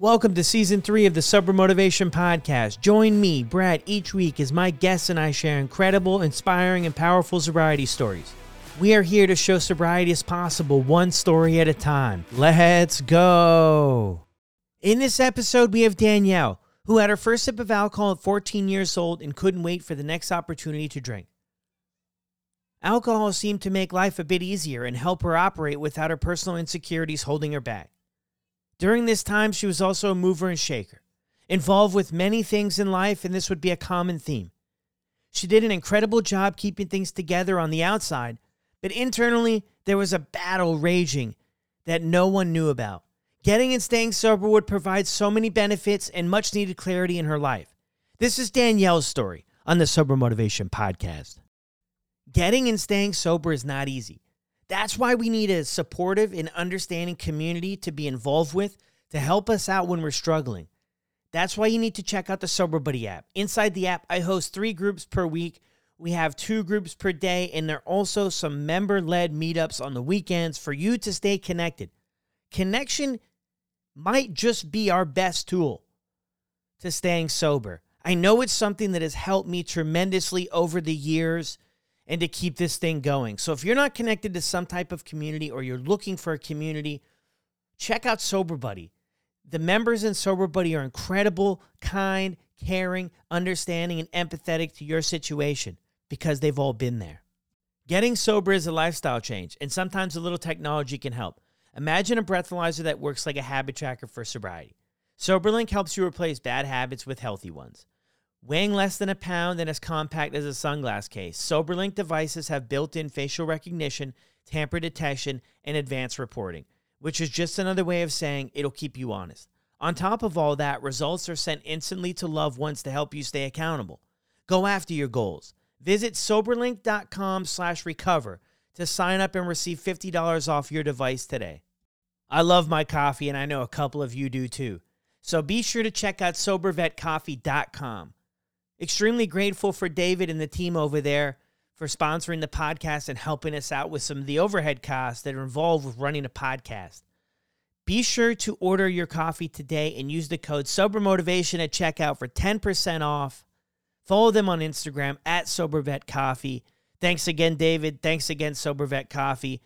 Welcome to season three of the Sober Motivation Podcast. Join me, Brad, each week as my guests and I share incredible, inspiring, and powerful sobriety stories. We are here to show sobriety is possible, one story at a time. Let's go. In this episode, we have Danielle, who had her first sip of alcohol at 14 years old and couldn't wait for the next opportunity to drink. Alcohol seemed to make life a bit easier and help her operate without her personal insecurities holding her back. During this time, she was also a mover and shaker, involved with many things in life, and this would be a common theme. She did an incredible job keeping things together on the outside, but internally, there was a battle raging that no one knew about. Getting and staying sober would provide so many benefits and much needed clarity in her life. This is Danielle's story on the Sober Motivation Podcast. Getting and staying sober is not easy. That's why we need a supportive and understanding community to be involved with to help us out when we're struggling. That's why you need to check out the Sober Buddy app. Inside the app, I host three groups per week. We have two groups per day, and there are also some member led meetups on the weekends for you to stay connected. Connection might just be our best tool to staying sober. I know it's something that has helped me tremendously over the years and to keep this thing going. So if you're not connected to some type of community or you're looking for a community, check out Sober Buddy. The members in Sober Buddy are incredible, kind, caring, understanding, and empathetic to your situation because they've all been there. Getting sober is a lifestyle change, and sometimes a little technology can help. Imagine a breathalyzer that works like a habit tracker for sobriety. SoberLink helps you replace bad habits with healthy ones. Weighing less than a pound and as compact as a sunglass case, SoberLink devices have built in facial recognition, tamper detection, and advanced reporting, which is just another way of saying it'll keep you honest. On top of all that, results are sent instantly to loved ones to help you stay accountable. Go after your goals. Visit soberlink.com slash recover to sign up and receive $50 off your device today. I love my coffee, and I know a couple of you do too. So be sure to check out sobervetcoffee.com. Extremely grateful for David and the team over there for sponsoring the podcast and helping us out with some of the overhead costs that are involved with running a podcast. Be sure to order your coffee today and use the code SoberMotivation at checkout for 10% off. Follow them on Instagram at SoberVetCoffee. Thanks again, David. Thanks again, SoberVet Coffee.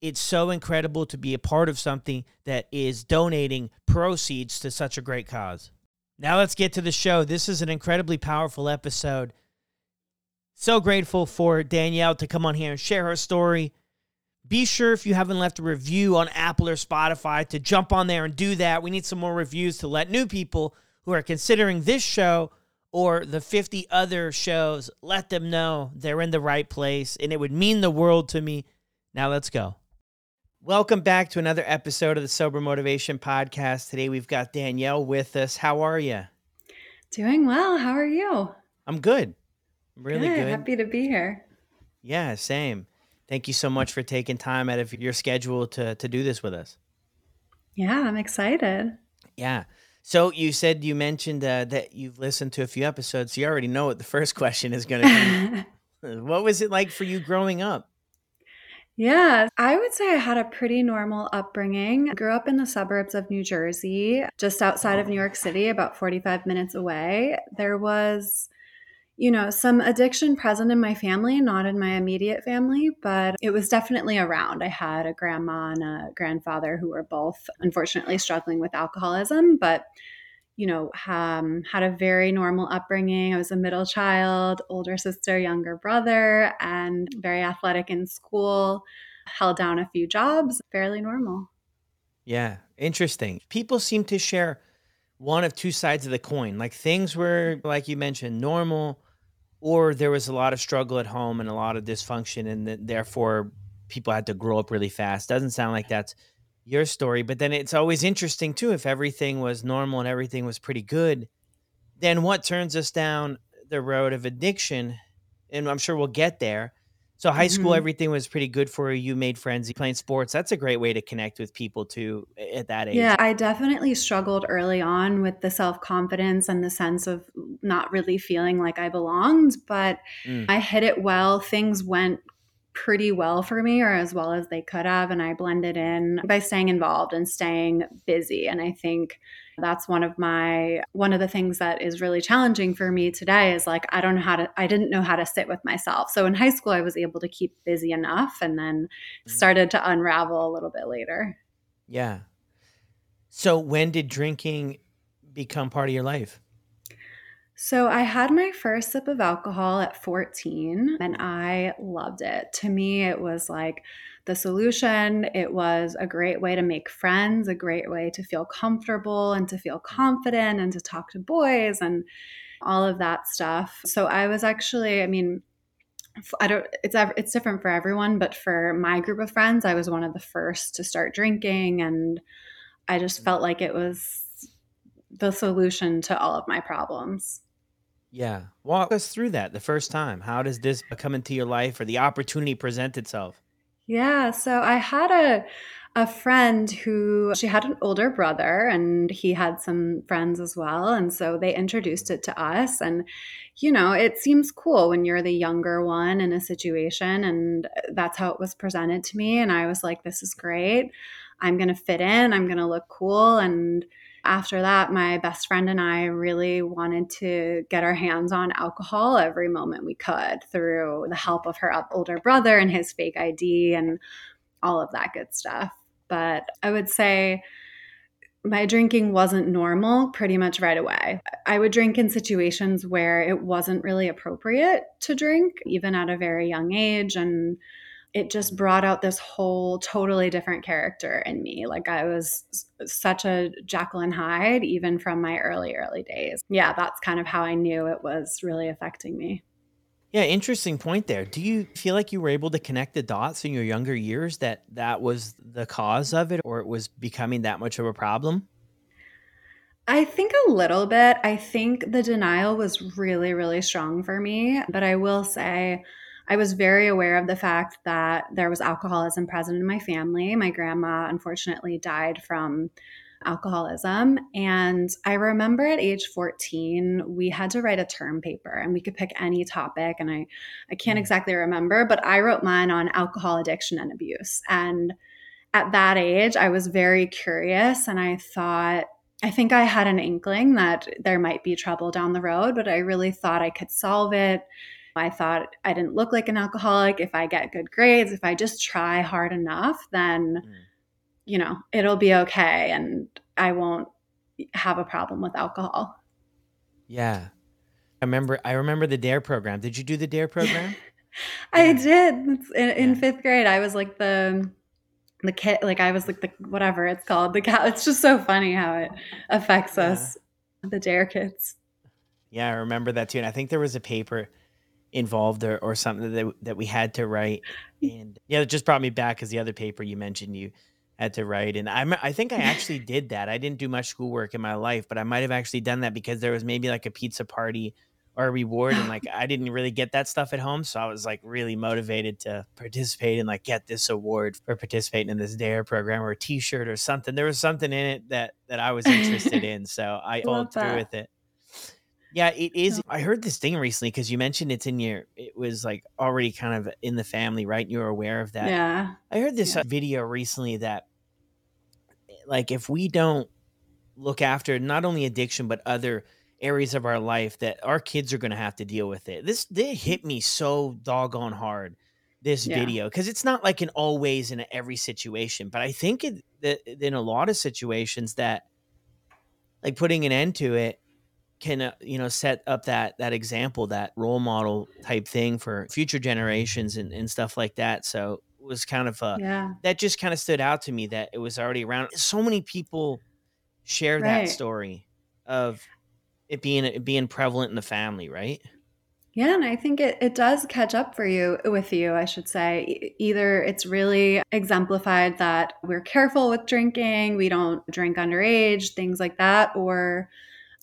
It's so incredible to be a part of something that is donating proceeds to such a great cause. Now let's get to the show. This is an incredibly powerful episode. So grateful for Danielle to come on here and share her story. Be sure if you haven't left a review on Apple or Spotify to jump on there and do that. We need some more reviews to let new people who are considering this show or the 50 other shows let them know they're in the right place and it would mean the world to me. Now let's go. Welcome back to another episode of the Sober Motivation Podcast. Today we've got Danielle with us. How are you? Doing well. How are you? I'm good. I'm really good. good. Happy to be here. Yeah, same. Thank you so much for taking time out of your schedule to to do this with us. Yeah, I'm excited. Yeah. So you said you mentioned uh, that you've listened to a few episodes. So you already know what the first question is going to be. what was it like for you growing up? Yeah, I would say I had a pretty normal upbringing. I grew up in the suburbs of New Jersey, just outside of New York City, about 45 minutes away. There was, you know, some addiction present in my family, not in my immediate family, but it was definitely around. I had a grandma and a grandfather who were both unfortunately struggling with alcoholism, but you know, um, had a very normal upbringing. I was a middle child, older sister, younger brother, and very athletic in school. Held down a few jobs, fairly normal. Yeah, interesting. People seem to share one of two sides of the coin. Like things were, like you mentioned, normal, or there was a lot of struggle at home and a lot of dysfunction, and therefore people had to grow up really fast. Doesn't sound like that's your story. But then it's always interesting too if everything was normal and everything was pretty good, then what turns us down the road of addiction? And I'm sure we'll get there. So high school, mm-hmm. everything was pretty good for you. You made friends, you playing sports. That's a great way to connect with people too at that age. Yeah, I definitely struggled early on with the self confidence and the sense of not really feeling like I belonged, but mm. I hit it well. Things went pretty well for me or as well as they could have and I blended in by staying involved and staying busy and I think that's one of my one of the things that is really challenging for me today is like I don't know how to I didn't know how to sit with myself. So in high school I was able to keep busy enough and then mm. started to unravel a little bit later. Yeah. So when did drinking become part of your life? So I had my first sip of alcohol at 14 and I loved it. To me, it was like the solution. It was a great way to make friends, a great way to feel comfortable and to feel confident and to talk to boys and all of that stuff. So I was actually, I mean, I don't it's it's different for everyone, but for my group of friends, I was one of the first to start drinking and I just felt like it was the solution to all of my problems. Yeah. Walk us through that the first time. How does this come into your life or the opportunity present itself? Yeah. So I had a a friend who she had an older brother and he had some friends as well and so they introduced it to us and you know it seems cool when you're the younger one in a situation and that's how it was presented to me and I was like this is great I'm going to fit in I'm going to look cool and after that, my best friend and I really wanted to get our hands on alcohol every moment we could through the help of her older brother and his fake ID and all of that good stuff. But I would say my drinking wasn't normal pretty much right away. I would drink in situations where it wasn't really appropriate to drink, even at a very young age. And it just brought out this whole totally different character in me. Like I was such a Jacqueline Hyde, even from my early, early days. Yeah, that's kind of how I knew it was really affecting me. Yeah, interesting point there. Do you feel like you were able to connect the dots in your younger years that that was the cause of it or it was becoming that much of a problem? I think a little bit. I think the denial was really, really strong for me. But I will say, I was very aware of the fact that there was alcoholism present in my family. My grandma, unfortunately, died from alcoholism. And I remember at age 14, we had to write a term paper and we could pick any topic. And I, I can't mm. exactly remember, but I wrote mine on alcohol addiction and abuse. And at that age, I was very curious and I thought, I think I had an inkling that there might be trouble down the road, but I really thought I could solve it I thought I didn't look like an alcoholic. If I get good grades, if I just try hard enough, then, mm. you know, it'll be okay and I won't have a problem with alcohol. Yeah. I remember I remember the DARE program. Did you do the DARE program? I yeah. did. In, yeah. in, fifth grade, I was like the the kid like I was like the whatever it's called. The cat it's just so funny how it affects yeah. us, the DARE kids. Yeah, I remember that too. And I think there was a paper involved or, or something that that we had to write. And yeah it just brought me back because the other paper you mentioned you had to write and i i think i actually did that. I didn't do much schoolwork in my life but i might have actually done that because there was maybe like a pizza party or a reward and like i didn't really get that stuff at home so i was like really motivated to participate and like get this award for participating in this dare program or a t-shirt or something. There was something in it that that i was interested in so i followed through with it yeah, it is. I heard this thing recently because you mentioned it's in your. It was like already kind of in the family, right? You were aware of that. Yeah. I heard this yeah. Uh, video recently that, eh, like, if we don't look after not only addiction but other areas of our life, that our kids are going to have to deal with it. This they mm. hit me so doggone hard. This yeah. video because it's not like in always in every situation, but I think it, that in a lot of situations that, like, putting an end to it can uh, you know set up that that example that role model type thing for future generations and, and stuff like that so it was kind of a yeah that just kind of stood out to me that it was already around so many people share right. that story of it being it being prevalent in the family right yeah, and I think it, it does catch up for you with you, I should say. Either it's really exemplified that we're careful with drinking, we don't drink underage, things like that, or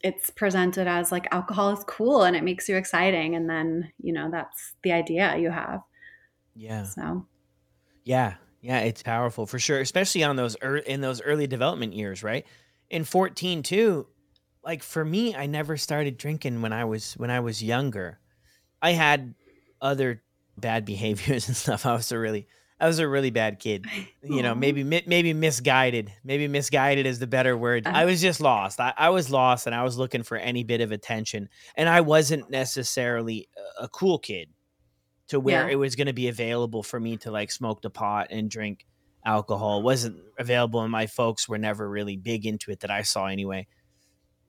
it's presented as like alcohol is cool and it makes you exciting and then you know that's the idea you have. Yeah. So. Yeah. Yeah it's powerful for sure especially on those er- in those early development years right? In 14 too like for me i never started drinking when i was when i was younger. I had other bad behaviors and stuff. I was a really I was a really bad kid. You know, maybe maybe misguided. Maybe misguided is the better word. Uh. I was just lost. I, I was lost and I was looking for any bit of attention. And I wasn't necessarily a cool kid to where yeah. it was going to be available for me to like smoke the pot and drink alcohol. It wasn't available and my folks were never really big into it that I saw anyway.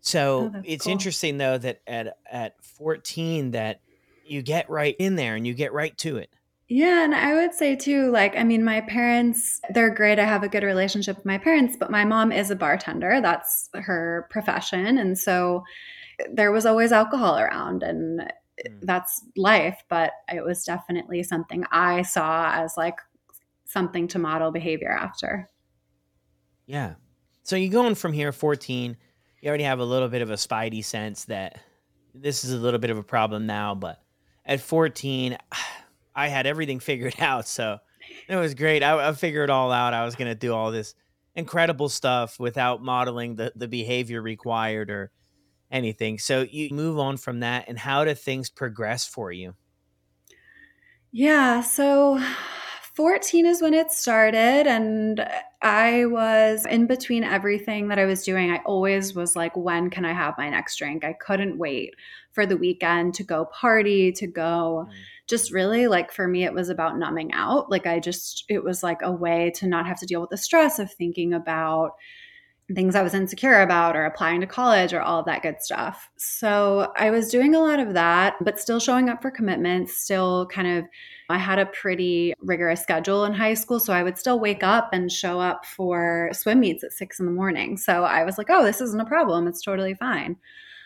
So oh, it's cool. interesting though that at at 14 that you get right in there and you get right to it. Yeah, and I would say too, like, I mean, my parents, they're great. I have a good relationship with my parents, but my mom is a bartender. That's her profession. And so there was always alcohol around, and mm. that's life. But it was definitely something I saw as like something to model behavior after. Yeah. So you're going from here, 14, you already have a little bit of a spidey sense that this is a little bit of a problem now, but at 14, I had everything figured out. So it was great. I, I figured it all out. I was going to do all this incredible stuff without modeling the, the behavior required or anything. So you move on from that. And how do things progress for you? Yeah. So 14 is when it started. And I was in between everything that I was doing. I always was like, when can I have my next drink? I couldn't wait for the weekend to go party, to go. Mm just really like for me, it was about numbing out. Like I just, it was like a way to not have to deal with the stress of thinking about things I was insecure about or applying to college or all of that good stuff. So I was doing a lot of that, but still showing up for commitments, still kind of I had a pretty rigorous schedule in high school. So I would still wake up and show up for swim meets at six in the morning. So I was like, oh, this isn't a problem. It's totally fine.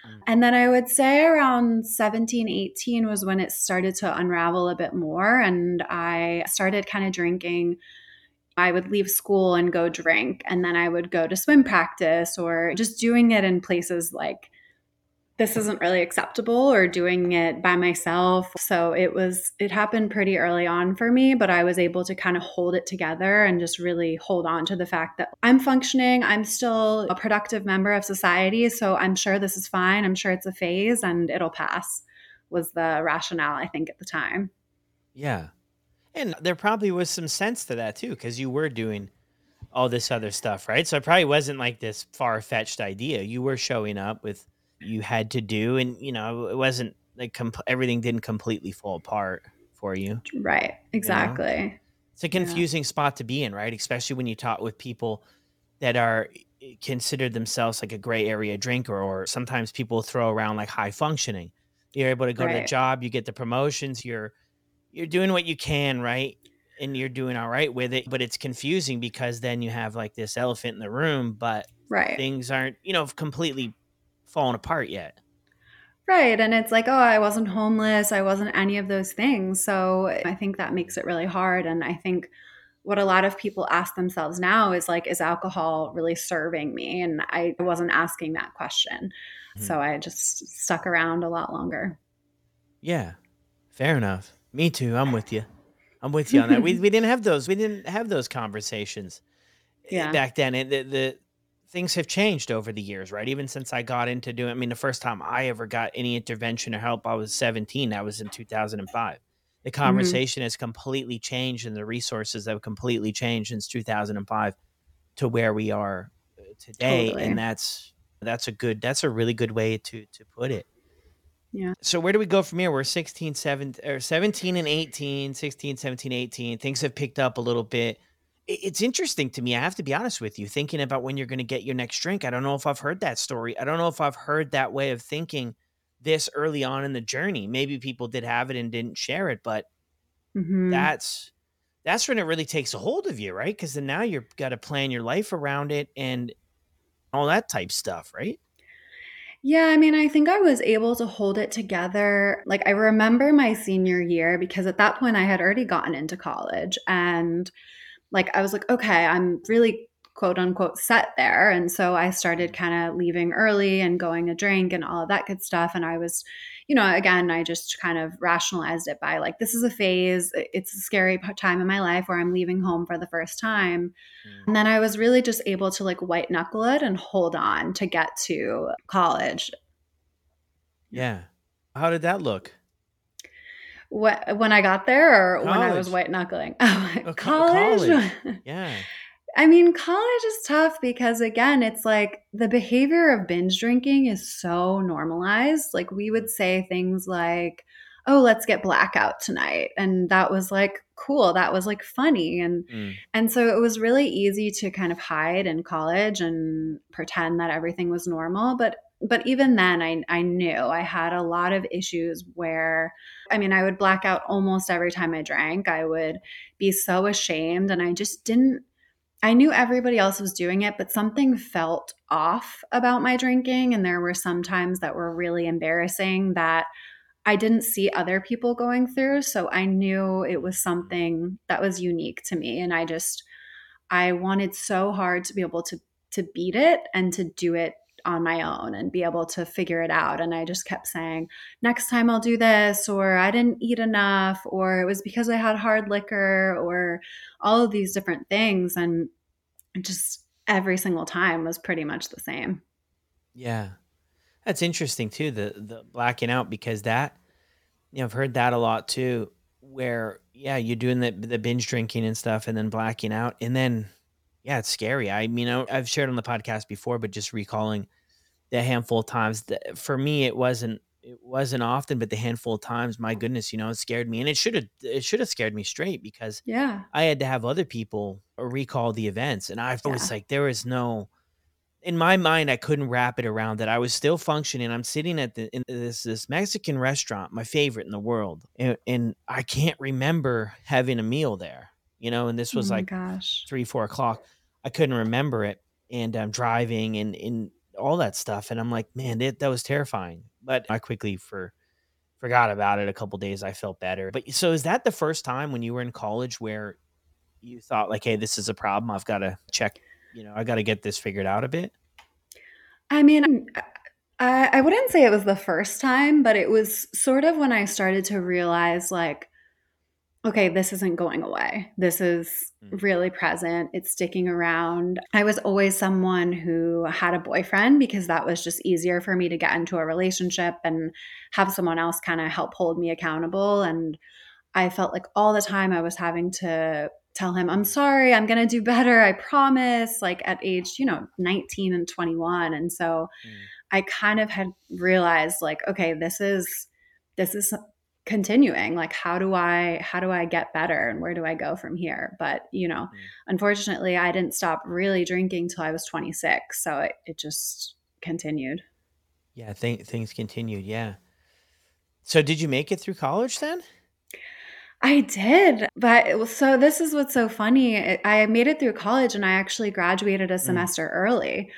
Mm. And then I would say around 17, 18 was when it started to unravel a bit more. And I started kind of drinking. I would leave school and go drink. And then I would go to swim practice or just doing it in places like this isn't really acceptable or doing it by myself. So it was, it happened pretty early on for me, but I was able to kind of hold it together and just really hold on to the fact that I'm functioning. I'm still a productive member of society. So I'm sure this is fine. I'm sure it's a phase and it'll pass, was the rationale, I think, at the time. Yeah. And there probably was some sense to that too, because you were doing all this other stuff, right? So it probably wasn't like this far fetched idea. You were showing up with you had to do and you know it wasn't like comp- everything didn't completely fall apart for you right exactly you know? it's a confusing yeah. spot to be in right especially when you talk with people that are eh, considered themselves like a gray area drinker or sometimes people throw around like high functioning you're able to go right. to the job you get the promotions you're you're doing what you can right and you're doing all right with it but it's confusing because then you have like this elephant in the room but right things aren't you know completely fallen apart yet. Right. And it's like, oh, I wasn't homeless. I wasn't any of those things. So I think that makes it really hard. And I think what a lot of people ask themselves now is like, is alcohol really serving me? And I wasn't asking that question. Mm-hmm. So I just stuck around a lot longer. Yeah. Fair enough. Me too. I'm with you. I'm with you on that. we, we didn't have those. We didn't have those conversations eh, yeah. back then. And the, the things have changed over the years, right? Even since I got into doing, I mean, the first time I ever got any intervention or help, I was 17. That was in 2005. The mm-hmm. conversation mm-hmm. has completely changed, and the resources have completely changed since 2005 to where we are uh, today. Totally. And that's that's a good, that's a really good way to to put it. Yeah. So where do we go from here? We're 16, 17, or 17 and 18, 16, 17, 18. Things have picked up a little bit it's interesting to me. I have to be honest with you, thinking about when you're going to get your next drink. I don't know if I've heard that story. I don't know if I've heard that way of thinking this early on in the journey. Maybe people did have it and didn't share it, but mm-hmm. that's that's when it really takes a hold of you, right? Because then now you've got to plan your life around it and all that type stuff, right? Yeah, I mean, I think I was able to hold it together. Like, I remember my senior year because at that point I had already gotten into college and like I was like, okay, I'm really quote unquote set there. And so I started kind of leaving early and going a drink and all of that good stuff. And I was, you know, again, I just kind of rationalized it by like, this is a phase. It's a scary time in my life where I'm leaving home for the first time. Mm. And then I was really just able to like white knuckle it and hold on to get to college. Yeah. How did that look? What when I got there or when I was white knuckling? Oh, Oh, co- college. college. Yeah. I mean, college is tough because again, it's like the behavior of binge drinking is so normalized. Like we would say things like, "Oh, let's get blackout tonight." And that was like cool. That was like funny and Mm. and so it was really easy to kind of hide in college and pretend that everything was normal, but but even then I I knew I had a lot of issues where I mean, I would black out almost every time I drank. I would be so ashamed and I just didn't I knew everybody else was doing it, but something felt off about my drinking. And there were some times that were really embarrassing that I didn't see other people going through. So I knew it was something that was unique to me. And I just, I wanted so hard to be able to to beat it and to do it on my own and be able to figure it out and I just kept saying next time I'll do this or I didn't eat enough or it was because I had hard liquor or all of these different things and just every single time was pretty much the same. Yeah. That's interesting too, the the blacking out because that you know, I've heard that a lot too, where yeah, you're doing the the binge drinking and stuff and then blacking out. And then yeah, it's scary. I mean, I, I've shared on the podcast before, but just recalling the handful of times that for me it wasn't it wasn't often, but the handful of times, my goodness, you know, it scared me. And it should have it should have scared me straight because Yeah. I had to have other people recall the events. And I was Yeah. like, there was no in my mind, I couldn't wrap it around that I was still functioning. I'm sitting at the in this this Mexican restaurant, my favorite in the world, and, and I can't remember having a meal there. You know, and this Oh was my like gosh. three, four o'clock. I couldn't remember it, and I'm driving and and all that stuff, and I'm like, man, that that was terrifying. But I quickly for forgot about it. A couple days, I felt better. But so is that the first time when you were in college where you thought like, hey, this is a problem. I've got to check. You know, I got to get this figured out a bit. I mean, I, I wouldn't say it was the first time, but it was sort of when I started to realize, like, okay, this isn't going away. This is Mm. really present. It's sticking around. I was always someone who had a boyfriend because that was just easier for me to get into a relationship and have someone else kind of help hold me accountable. And I felt like all the time I was having to tell him, I'm sorry, I'm going to do better. I promise, like at age, you know, 19 and 21. And so Mm. I kind of had realized like, okay, this is, this is continuing. Like, how do I, how do I get better and where do I go from here? But, you know, Mm. unfortunately, I didn't stop really drinking till I was 26. So it, it just continued. Yeah, th- things continued. Yeah. So did you make it through college then? I did, but so this is what's so funny. I made it through college and I actually graduated a Mm. semester early.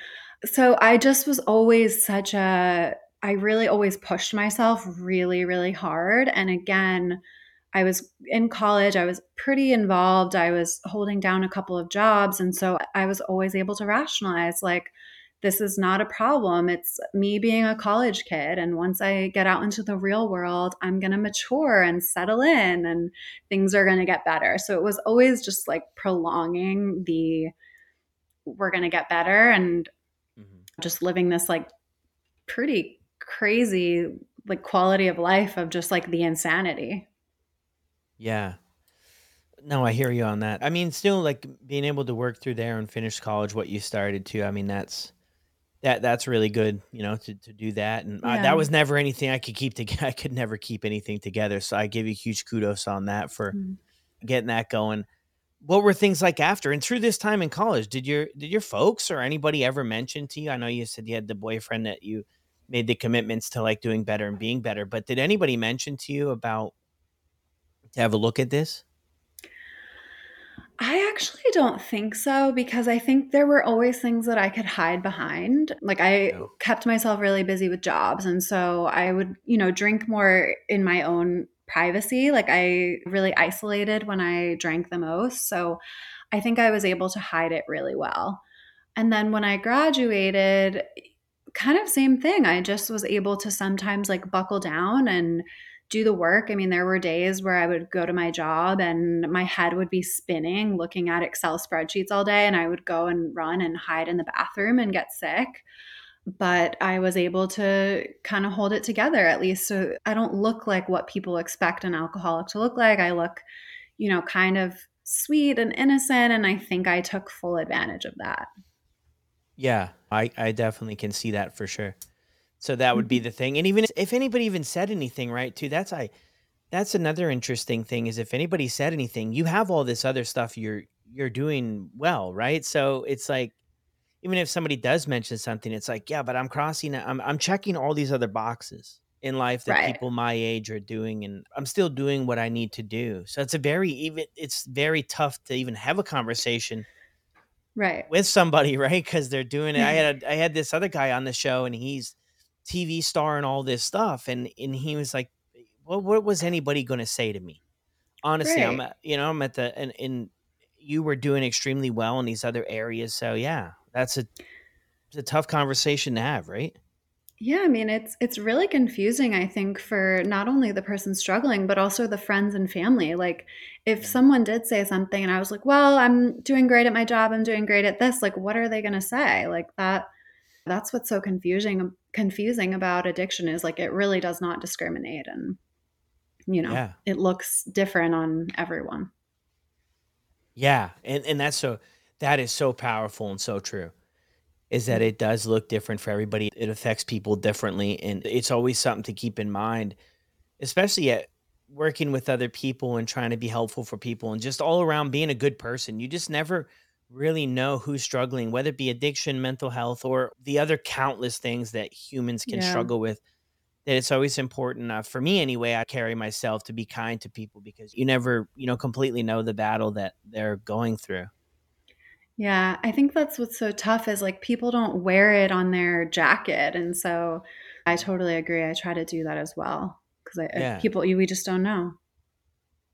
So I just was always such a I really always pushed myself really really hard and again I was in college, I was pretty involved. I was holding down a couple of jobs and so I was always able to rationalize like this is not a problem. It's me being a college kid and once I get out into the real world, I'm going to mature and settle in and things are going to get better. So it was always just like prolonging the we're going to get better and Mhm. just living this like pretty crazy like quality of life of just like the insanity. Yeah. No, I hear you on that. I mean, still like being able to work through there and finish college what you started to. I mean, that's that that's really good, you know, to to do that. And uh, that was never anything I could keep together. I could never keep anything together. So I give you huge kudos on that for Mm. getting that going. What were things like after and through this time in college? Did your did your folks or anybody ever mention to you? I know you said you had the boyfriend that you made the commitments to like doing better and being better, but did anybody mention to you about to have a look at this? I actually don't think so because I think there were always things that I could hide behind. Like I No. kept myself really busy with jobs and so I would, you know, drink more in my own privacy. Like I really isolated when I drank the most. So I think I was able to hide it really well. And then when I graduated, kind of same thing. I just was able to sometimes like buckle down and do the work. I mean, there were days where I would go to my job and my head would be spinning looking at Excel spreadsheets all day, and I would go and run and hide in the bathroom and get sick. but I was able to kind of hold it together at least so I don't look like what people expect an alcoholic to look like. I look, you know, kind of sweet and innocent and I think I took full advantage of that. Yeah, I I definitely can see that for sure. So that would be the thing. And even if anybody even said anything, right, too, that's I that's another interesting thing is if anybody said anything, you have all this other stuff you're you're doing well, right? So it's like even if somebody does mention something, it's like, yeah, but I'm crossing I'm I'm checking all these other boxes in life that Right. people my age are doing and I'm still doing what I need to do. So it's a very even it's very tough to even have a conversation Right. with somebody, right? Because they're doing it. I had a, I had this other guy on the show, and he's TV star and all this stuff, and and he was like, "Well, what was anybody going to say to me?" Honestly, I'm at, you know I'm at the and and you were doing extremely well in these other areas, so yeah, that's a it's a tough conversation to have, right? Yeah, I mean, it's it's really confusing, I think, for not only the person struggling, but also the friends and family. Like, if someone did say something and I was like, "Well, I'm doing great at my job. I'm doing great at this." Like, what are they going to say? Like that that's what's so confusing confusing about addiction is like it really does not discriminate and, you know, Yeah, it looks different on everyone. yeah, and and that's so that is so powerful and so true. Is that it does look different for everybody. It affects people differently, and it's always something to keep in mind Especially at working with other people and trying to be helpful for people and just all around being a good person. You just never really know who's struggling, whether it be addiction, mental health, or the other countless things that humans can Yeah. struggle with. That it's always important, uh, for me anyway, I carry myself to be kind to people because you never, you know, completely know the battle that they're going through. Yeah, I think that's what's so tough is like people don't wear it on their jacket, and so I totally agree. I try to do that as well because Yeah. people we just don't know.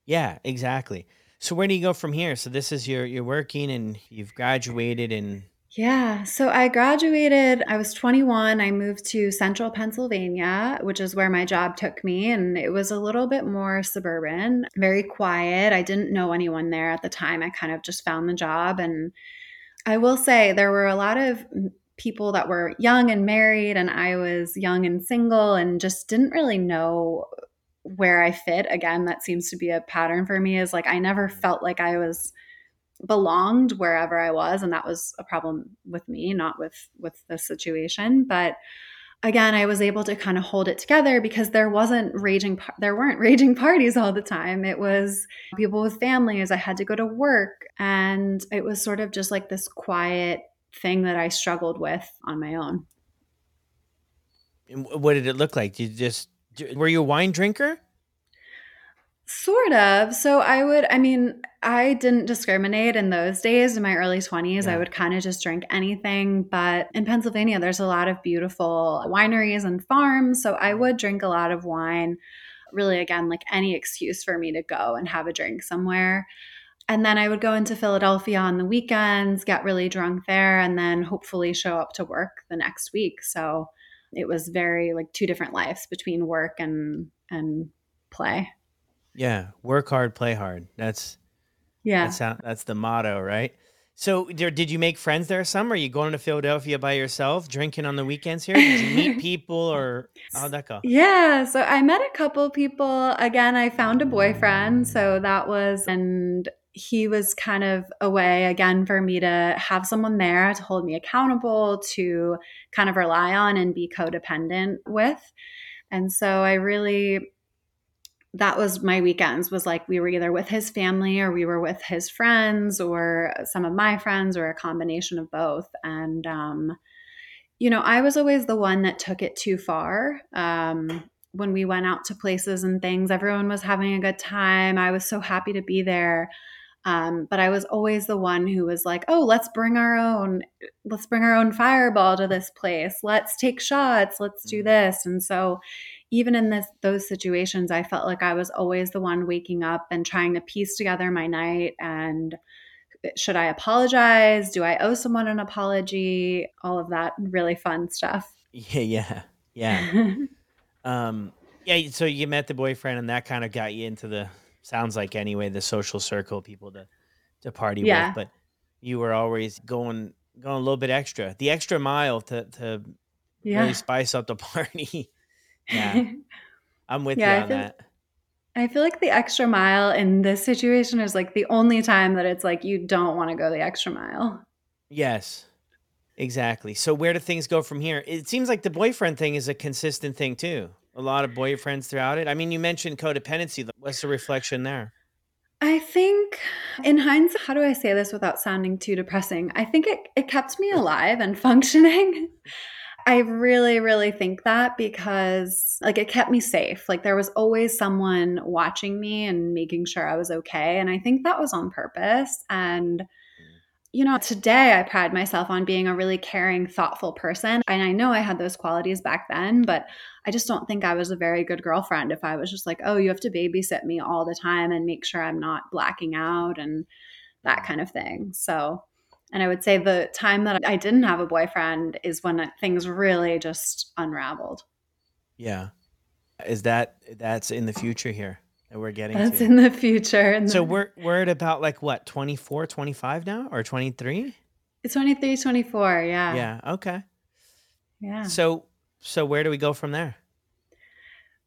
Yeah, exactly. So where do you go from here? So this is your you're working and you've graduated and Yeah, so I graduated. I was 21. I moved to central Pennsylvania, which is where my job took me, and it was a little bit more suburban, very quiet. I didn't know anyone there at the time. I kind of just found the job and I will say there were a lot of people that were young and married, and I was young and single and just didn't really know where I fit. Again, that seems to be a pattern for me is like I never felt like I was belonged wherever I was and that was a problem with me not with with the situation but again I was able to kind of hold it together because there wasn't raging there weren't raging parties all the time it was people with families I had to go to work and it was sort of just like this quiet thing that I struggled with on my own what did it look like? Did you just were you a wine drinker? Sort of. So I would, I mean, I didn't discriminate in those days in my early 20s. I would kind of just drink anything. But in Pennsylvania, there's a lot of beautiful wineries and farms. So I would drink a lot of wine. Really, again, like any excuse for me to go and have a drink somewhere. And then I would go into Philadelphia on the weekends, get really drunk there, and then hopefully show up to work the next week. So it was very like two different lives between work and and play. Yeah, work hard, play hard. That's yeah. that's how that's the motto, right? So, did did you make friends there some? Are you going to Philadelphia by yourself, drinking on the weekends here? Did you meet people or how'd that go? Yeah, so I met a couple people. Again, I found a boyfriend, so that was and he was kind of a way again for me to have someone there to hold me accountable, to kind of rely on and be codependent with. And so I really that was my weekends was like we were either with his family or we were with his friends or some of my friends or a combination of both. And um you know, I was always the one that took it too far. Um, when we went out to places and things, everyone was having a good time. I was so happy to be there. Um, but I was always the one who was like, "Oh, let's bring our own, let's bring our own fireball to this place. Let's take shots. Let's do Mm, this." And so, even in this those situations, I felt like I was always the one waking up and trying to piece together my night and should I apologize? Do I owe someone an apology? All of that really fun stuff. Yeah, yeah, yeah. Um, yeah. So you met the boyfriend, and that kind of got you into the sounds like anyway the social circle people to to party with. But you were always going going a little bit extra, the extra mile to to Yeah. really spice up the party. Yeah, I'm with Yeah, you I on feel that. I feel like the extra mile in this situation is like the only time that it's like you don't want to go the extra mile. Yes, exactly. So where do things go from here? It seems like the boyfriend thing is a consistent thing too. A lot of boyfriends throughout it. I mean, you mentioned codependency. What's the reflection there? I think in hindsight, how do I say this without sounding too depressing? I think it, it kept me alive and functioning. I really, really think that because like it kept me safe. Like there was always someone watching me and making sure I was okay. And I think that was on purpose. And mm. you know, today I pride myself on being a really caring, thoughtful person. And I know I had those qualities back then, but I just don't think I was a very good girlfriend if I was just like, oh, you have to babysit me all the time and make sure I'm not blacking out and that mm. kind of thing. So, and I would say the time that I didn't have a boyfriend is when things really just unraveled. Yeah. Is that that's in the future here that we're getting That's to? in the future. And So we're we're at about like what, 24, 25 now or 23? it's 23, 24. Yeah. Yeah, okay. Yeah. So so where do we go from there?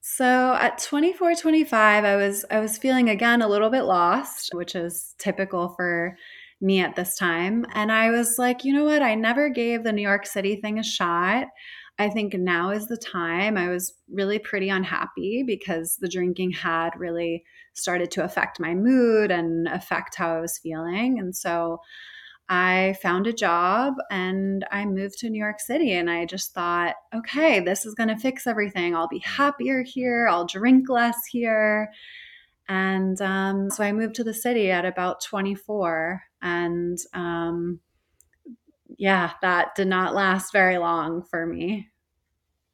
So at 24, 25, I was I was feeling again a little bit lost, which is typical for me at this time. And I was like, you know what? I never gave the New York City thing a shot. I think now is the time. I was really pretty unhappy because the drinking had really started to affect my mood and affect how I was feeling. And so I found a job and I moved to New York City. And I just thought, okay, this is going to fix everything. I'll be happier here. I'll drink less here. And um, so I moved to the city at about 24. And um, yeah, that did not last very long for me.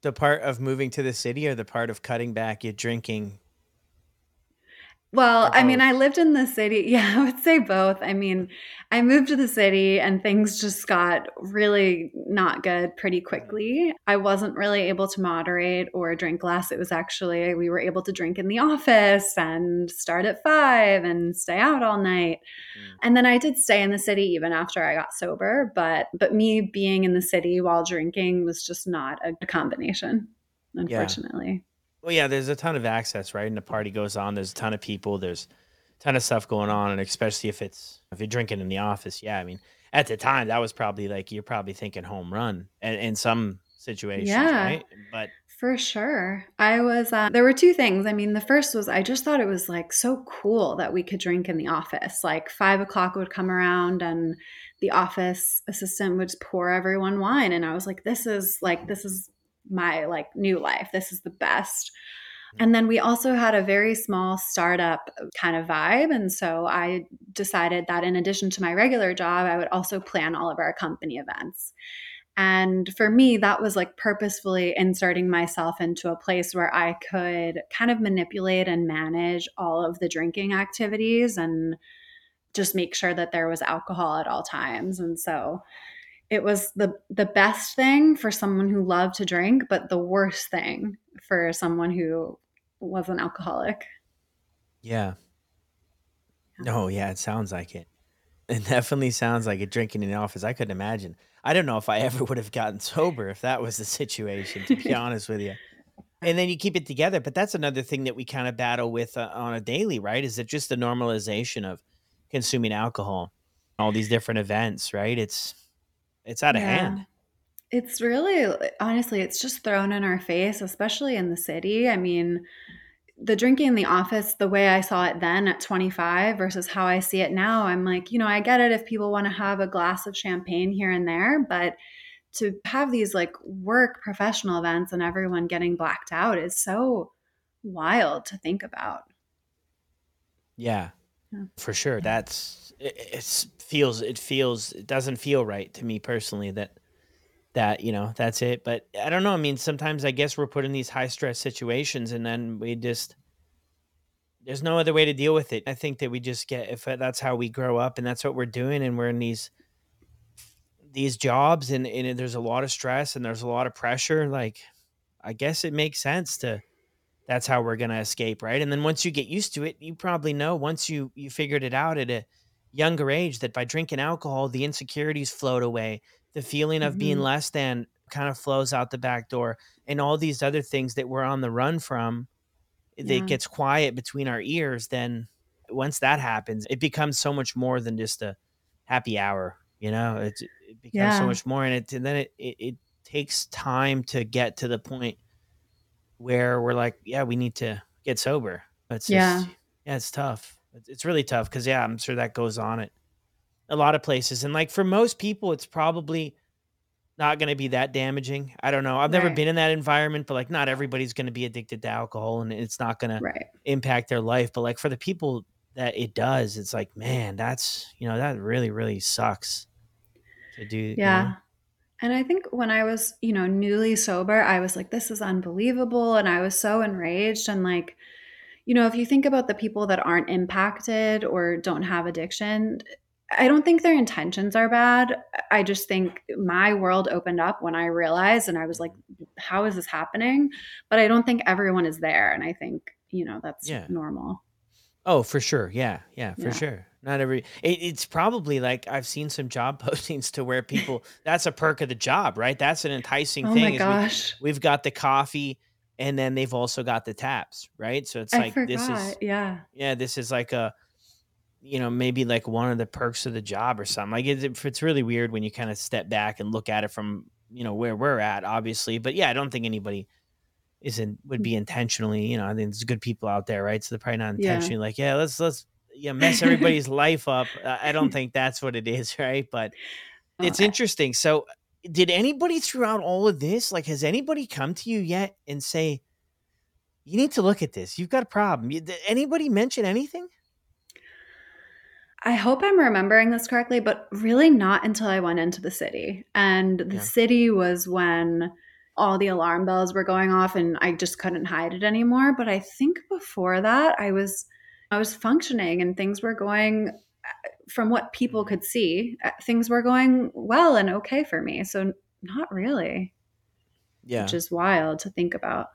The part of moving to the city or the part of cutting back your drinking? Well, I mean. I lived in the city. Yeah, I would say both. I mean, I moved to the city and things just got really not good pretty quickly. I wasn't really able to moderate or drink less. It was actually, we were able to drink in the office and start at five and stay out all night. Mm. And then I did stay in the city even after I got sober, but but me being in the city while drinking was just not a combination, Yeah. Well, yeah, there's a ton of access, right? And the party goes on. There's a ton of people. There's a ton of stuff going on, and especially if it's if you're drinking in the office, yeah. I mean, at the time, that was probably like you're probably thinking home run, and in some situations, Yeah. right? But For sure. I was, uh, there were two things. I mean, the first was I just thought it was like so cool that we could drink in the office. Like five o'clock would come around and the office assistant would pour everyone wine. And I was like, this is like, this is my like new life. This is the best. Mm-hmm. And then we also had a very small startup kind of vibe. And so I decided that in addition to my regular job, I would also plan all of our company events. And for me, that was like purposefully inserting myself into a place where I could kind of manipulate and manage all of the drinking activities and just make sure that there was alcohol at all times. And so it was the the best thing for someone who loved to drink, but the worst thing for someone who was an alcoholic. yeah, no, yeah, it sounds like it. It definitely sounds like it. Drinking in the office, I couldn't imagine. I don't know if I ever would have gotten sober if that was the situation. To be honest with you. And then you keep it together, but that's another thing that we kind of battle with uh, on a daily, right? Is it just the normalization of consuming alcohol, all these different events, right? It's it's out of Yeah. hand. It's really honestly, it's just thrown in our face, especially in the city. I mean, the drinking in the office, the way I saw it then at 25 versus how I see it now, I'm like, you know, I get it if people want to have a glass of champagne here and there, but to have these like work professional events and everyone getting blacked out is so wild to think about. Yeah, Yeah. for sure. That's it, it feels it feels it doesn't feel right to me personally that that you know that's it. But I don't know. I mean, sometimes I guess we're put in these high stress situations, and then we just there's no other way to deal with it. I think that we just get if that's how we grow up, and that's what we're doing, and we're in these these jobs, and, and there's a lot of stress, and there's a lot of pressure. Like, I guess it makes sense to that's how we're gonna escape, right? And then once you get used to it, you probably know once you you figured it out at a younger age that by drinking alcohol, the insecurities float away, the feeling of being Mhm. less than kind of flows out the back door and all these other things that we're on the run from Yeah. that gets quiet between our ears then once that happens it becomes so much more than just a happy hour you know it's, it becomes so much more and it and then it, it it takes time to get to the point where we're like yeah we need to get sober. It's just Yeah. yeah it's tough. It's, really tough because yeah i'm sure that goes on at a lot of places. And like for most people it's probably not going to be that damaging. I don't know. I've never Right. been in that environment but like not everybody's going to be addicted to alcohol and it's not going to impact their life. But like for the people that it does it's like man that's you know that really really sucks to do you know? And I think when I was, you know, newly sober, I was like, this is unbelievable. And I was so enraged. And like, you know, if you think about the people that aren't impacted or don't have addiction, I don't think their intentions are bad. I just think my world opened up when I realized, and I was like, how is this happening? But I don't think everyone is there. And I think, you know, that's Yeah. normal. Oh, for sure. Yeah. Yeah, for Yeah. sure. Not every it, it's probably like I've seen some job postings to where people that's a perk of the job, right? That's an enticing Oh thing. my is we- gosh. we've got the coffee and then they've also got the taps, right? So it's I like forgot. this is yeah. yeah, this is like a you know, maybe like one of the perks of the job or something. Like it's it's really weird when you kind of step back and look at it from, you know, where we're at, obviously. But yeah, I don't think anybody isn't would be intentionally, you know, I think there's good people out there, right? So they're probably not Yeah. intentionally like, yeah, let's let's yeah, mess everybody's life up. Uh, I don't think that's what it is, right? But Oh, it's I- interesting. So, did anybody throughout all of this, like, has anybody come to you yet and say, "You need to look at this. You've got a problem." You- Did anybody mention anything? I hope I'm remembering this correctly, but really not until I went into the city. And the Yeah. city was when all the alarm bells were going off and I just couldn't hide it anymore, but I think before that I was I was functioning and things were going uh, from what people could see, uh, things were going well and okay for me. So not really, Yeah, which is wild to think about.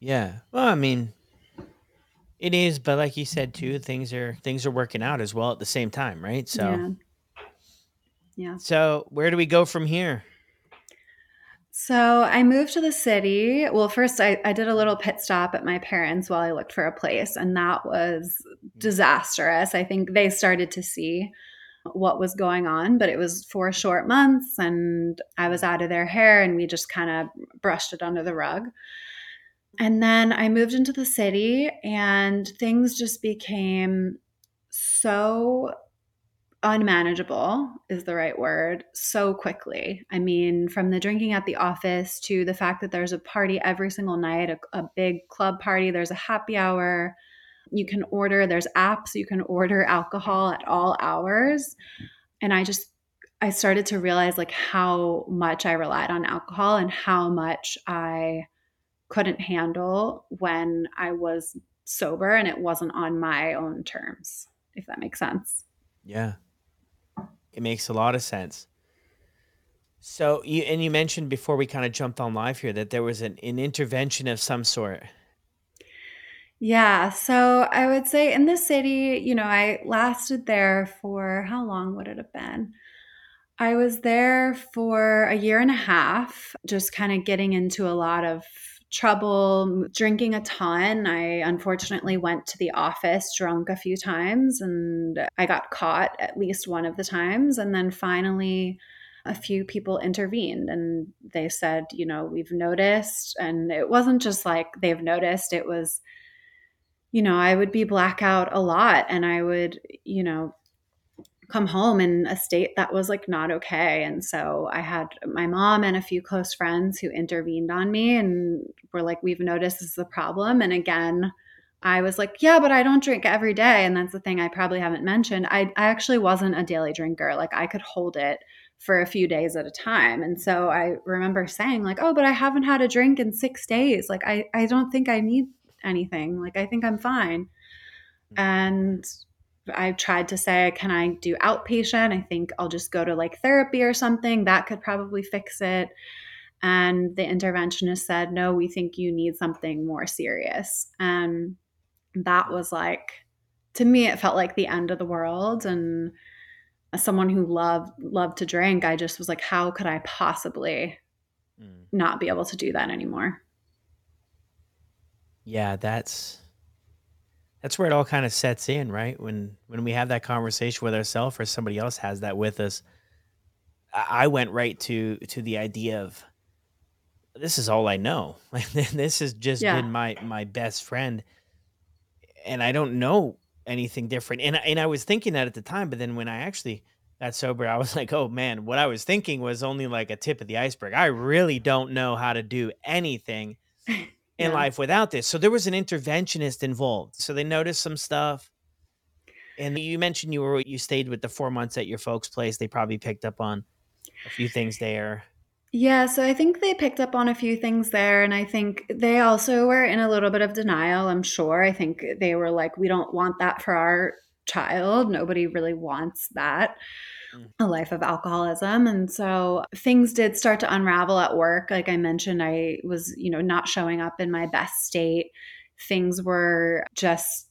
yeah. Well, I mean, it is, but like you said too, things are things are working out as well at the same time, right? So, Yeah. Yeah. so where do we go from here? So I moved to the city. Well, first I, I did a little pit stop at my parents while I looked for a place, and that was mm. disastrous. I think they started to see what was going on, but it was four short months, and I was out of their hair, and we just kind of brushed it under the rug. And then I moved into the city, and things just became so unmanageable is the right word so quickly. I mean, from the drinking at the office to the fact that there's a party every single night, a, a big club party, there's a happy hour. You can order, there's apps, you can order alcohol at all hours. And I just, I started to realize like how much I relied on alcohol and how much I couldn't handle when I was sober and it wasn't on my own terms, if that makes sense. Yeah. It makes a lot of sense. So you and you mentioned before we kind of jumped on live here that there was an, an intervention of some sort. Yeah, so I would say in the city, you know, I lasted there for how long would it have been? I was there for a year and a half, just kind of getting into a lot of trouble, drinking a ton. I unfortunately went to the office drunk a few times and I got caught at least one of the times. And then finally, a few people intervened and they said, you know, we've noticed. And it wasn't just like they've noticed, it was, you know, I would be blackout a lot and I would, you know, come home in a state that was like not okay. And so I had my mom and a few close friends who intervened on me and were like, we've noticed this is a problem. And again, I was like, yeah, but I don't drink every day. And that's the thing I probably haven't mentioned. I, I actually wasn't a daily drinker. Like I could hold it for a few days at a time. And so I remember saying, like, oh, but I haven't had a drink in six days. Like I, I don't think I need anything. Like I think I'm fine. Mm. And I tried to say, can I do outpatient? I think I'll just go to like therapy or something. That could probably fix it. And the interventionist said, no, we think you need something more serious. And that was like, to me, it felt like the end of the world. And as someone who loved loved to drink, I just was like, how could I possibly mm. not be able to do that anymore? Yeah, that's that's where it all kind of sets in, right? When when we have that conversation with ourselves or somebody else has that with us. I went right to to the idea of this is all I know. this has just yeah. been my my best friend, and I don't know anything different. And and I was thinking that at the time, but then when I actually got sober, I was like, oh man, what I was thinking was only like a tip of the iceberg. I really don't know how to do anything in yeah. life without this. So there was an interventionist involved. So they noticed some stuff. And you mentioned you were you stayed with the four months at your folks' place. They probably picked up on a few things there. Yeah, so I think they picked up on a few things there. And I think they also were in a little bit of denial, I'm sure. I think they were like, we don't want that for our child. Nobody really wants that. A life of alcoholism. And so things did start to unravel at work. Like I mentioned, I was, you know, not showing up in my best state. Things were just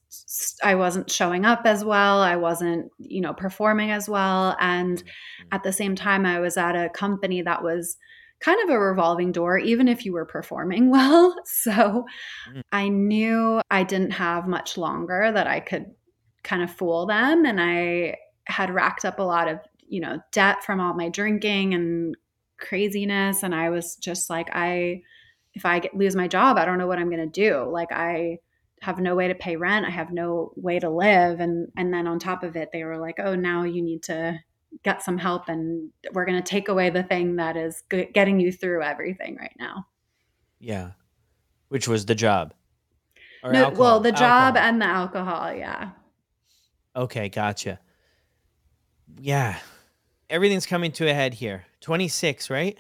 I wasn't showing up as well. I wasn't, you know, performing as well. And mm-hmm. at the same time, I was at a company that was kind of a revolving door, even if you were performing well. So mm. I knew I didn't have much longer that I could kind of fool them. And I had racked up a lot of, you know, debt from all my drinking and craziness. And I was just like, I, if I get, lose my job, I don't know what I'm going to do. Like, I, have no way to pay rent. I have no way to live. And and then on top of it, they were like, oh, now you need to get some help, and we're going to take away the thing that is g- getting you through everything right now. Yeah, which was the job. Or no, alcohol. well, the job alcohol. and the alcohol. Yeah. Okay, gotcha. Yeah, everything's coming to a head here. Twenty six, right?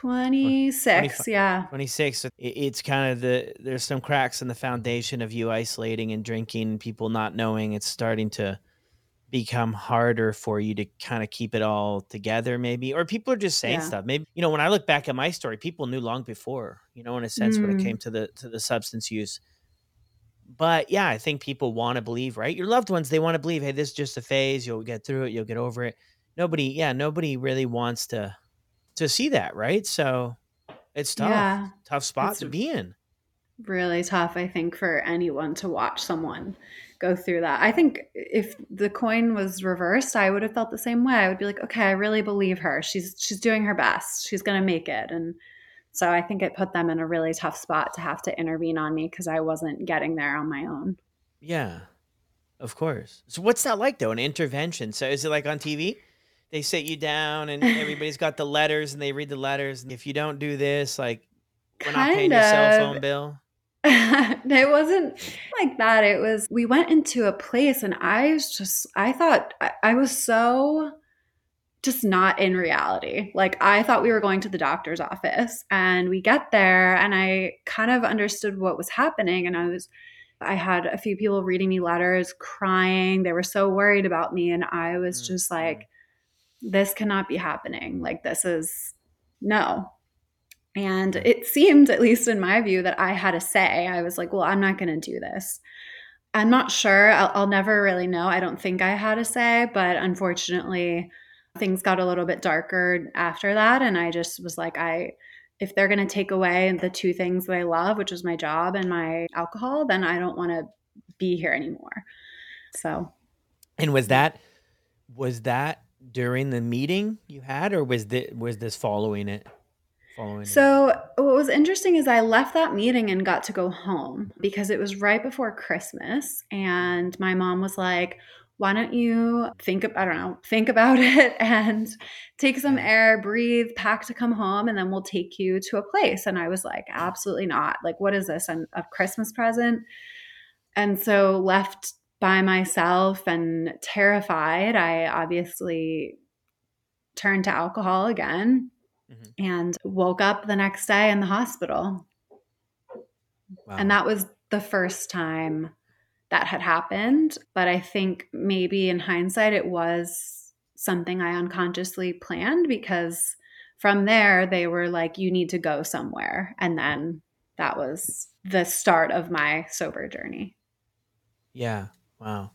26 yeah 26 it's kind of the there's some cracks in the foundation of you isolating and drinking people not knowing it's starting to become harder for you to kind of keep it all together maybe or people are just saying yeah. stuff maybe you know when i look back at my story people knew long before you know in a sense mm. when it mm. came to the to the substance use but yeah i think people want to believe right your loved ones they want to believe hey this is just a phase you'll get through it you'll get over it nobody yeah nobody really wants to to see that, right? So it's tough. Yeah. Tough spot to be in. Really tough, I think, for anyone to watch someone go through that. I think if the coin was reversed, I would have felt the same way. I would be like, okay, I really believe her. She's she's doing her best. She's gonna make it. And so I think it put them in a really tough spot to have to intervene on me because I wasn't getting there on my own. Yeah. Of course. So what's that like though? An intervention. So is it like on TV? they sit you down and everybody's got the letters and they read the letters. If you don't do this, like we're not paying your cell phone bill. it wasn't like that. It was we went into a place and I was just I thought I, I was so just not in reality. Like I thought we were going to the doctor's office and we get there and I kind of understood what was happening and I was I had a few people reading me letters, crying. They were so worried about me and I was mm-hmm. just like this cannot be happening. Like, this is no. And it seemed, at least in my view, that I had a say. I was like, well, I'm not going to do this. I'm not sure. I'll, I'll, never really know. I don't think I had a say, but unfortunately, things got a little bit darker after that. And I just was like, I, if they're going to take away the two things that I love, which is my job and my alcohol, then I don't want to be here anymore. So, and was that, was that during the meeting you had, or was this, was this following it? Following so what was interesting is I left that meeting and got to go home because it was right before Christmas, and my mom was like, why don't you think I don't know, think about it and take some air, breathe, pack to come home, and then we'll take you to a place. And I was like, absolutely not. Like, what is this? An, a Christmas present? And so left by myself and terrified, I obviously turned to alcohol again mm-hmm. and woke up the next day in the hospital. Wow. And that was the first time that had happened. But I think maybe in hindsight, it was something I unconsciously planned because from there, they were like, you need to go somewhere. And then that was the start of my sober journey. Yeah. Wow.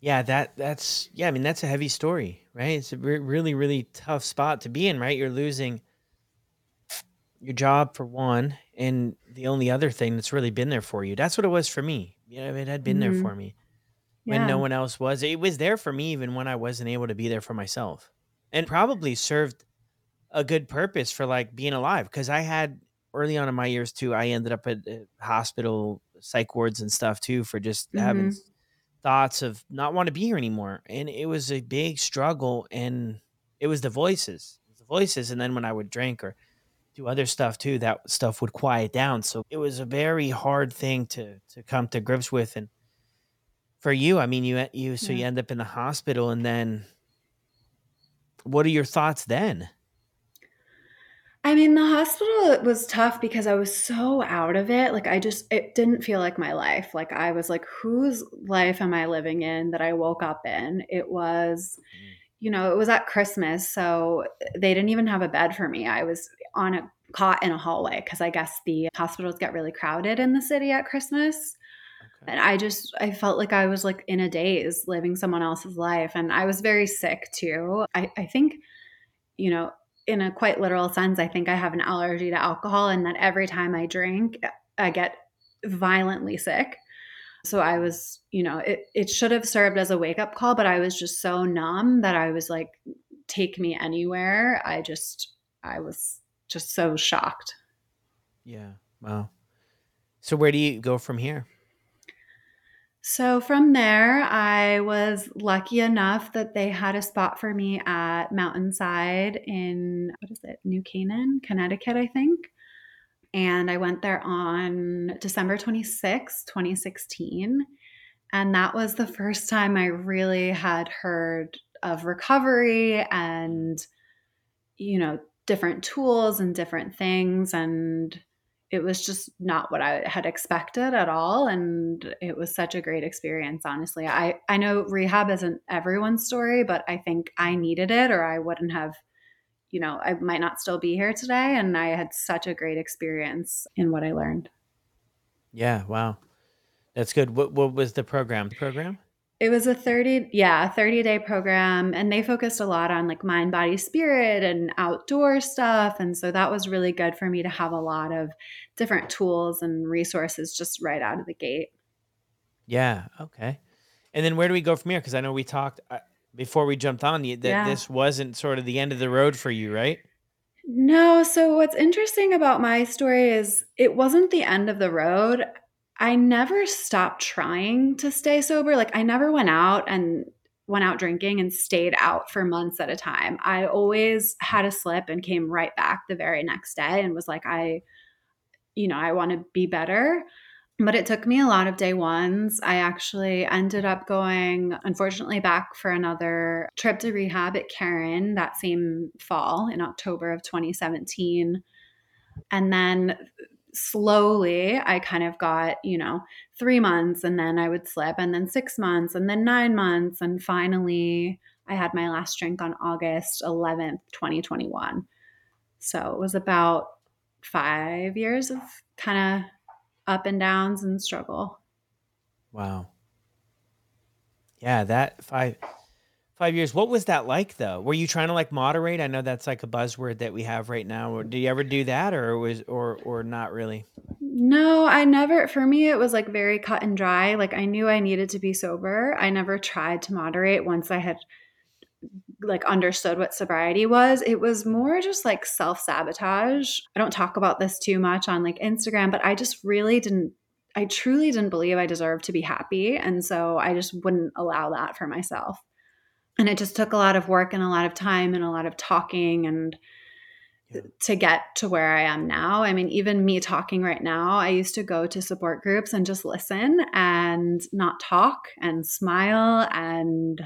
Yeah, that that's yeah. I mean, that's a heavy story, right? It's a re- really really tough spot to be in, right? You're losing your job for one, and the only other thing that's really been there for you. That's what it was for me. You know, it had been there Mhm. for me when no one else was. It was there for me even when I wasn't able to be there for myself, and probably served a good purpose for like being alive because I had early on in my years too. I ended up at uh, hospital psych wards and stuff too for just having Mhm. s- thoughts of not want to be here anymore, and it was a big struggle. And it was the voices, it was the voices, and then when I would drink or do other stuff too, that stuff would quiet down. So it was a very hard thing to to come to grips with. And for you, I mean, you you so Yeah. you end up in the hospital, and then what are your thoughts then? I mean, the hospital it was tough because I was so out of it. Like I just it didn't feel like my life. Like I was like, whose life am I living in that I woke up in? It was, Mm. you know, it was at Christmas, so they didn't even have a bed for me. I was on a cot in a hallway because I guess the hospitals get really crowded in the city at Christmas. Okay. And I just I felt like I was like in a daze living someone else's life. And I was very sick too. I, I think, you know, in a quite literal sense, I think I have an allergy to alcohol and that every time I drink, I get violently sick. So I was, you know, it, it should have served as a wake up call, but I was just so numb that I was like, take me anywhere. I just, I was just so shocked. Yeah. Wow. So where do you go from here? So from there, I was lucky enough that they had a spot for me at Mountainside in, what is it, New Canaan, Connecticut, I think. And I went there on December 26, 2016. And that was the first time I really had heard of recovery and, you know, different tools and different things. And it was just not what I had expected at all. And it was such a great experience, honestly. I, I know rehab isn't everyone's story, but I think I needed it or I wouldn't have, you know, I might not still be here today. And I had such a great experience in what I learned. Yeah. Wow. That's good. What what was the program? The program? It was a 30, yeah, 30 day program. And they focused a lot on like mind, body, spirit and outdoor stuff. And so that was really good for me to have a lot of different tools and resources just right out of the gate. Yeah. Okay. And then where do we go from here? Because I know we talked uh, before we jumped on you that Yeah. this wasn't sort of the end of the road for you, right? No, so what's interesting about my story is it wasn't the end of the road. I never stopped trying to stay sober. Like I never went out and went out drinking and stayed out for months at a time. I always had a slip and came right back the very next day and was like I you know, I want to be better. But it took me a lot of day ones. I actually ended up going, unfortunately, back for another trip to rehab at Caron that same fall in October of 2017. And then slowly, I kind of got, you know, three months and then I would slip, and then six months, and then nine months. And finally, I had my last drink on August 11th, 2021. So it was about five years of kind of up and downs and struggle. Wow. Yeah, that five five years. What was that like though? Were you trying to like moderate? I know that's like a buzzword that we have right now. Did you ever do that or was or or not really? No, I never, for me, it was like very cut and dry. Like I knew I needed to be sober. I never tried to moderate once I had like understood what sobriety was. It was more just like self sabotage. I don't talk about this too much on like Instagram, but I just really didn't, I truly didn't believe I deserved to be happy. And so I just wouldn't allow that for myself. And it just took a lot of work and a lot of time and a lot of talking and Yeah. to get to where I am now. I mean, even me talking right now, I used to go to support groups and just listen and not talk and smile and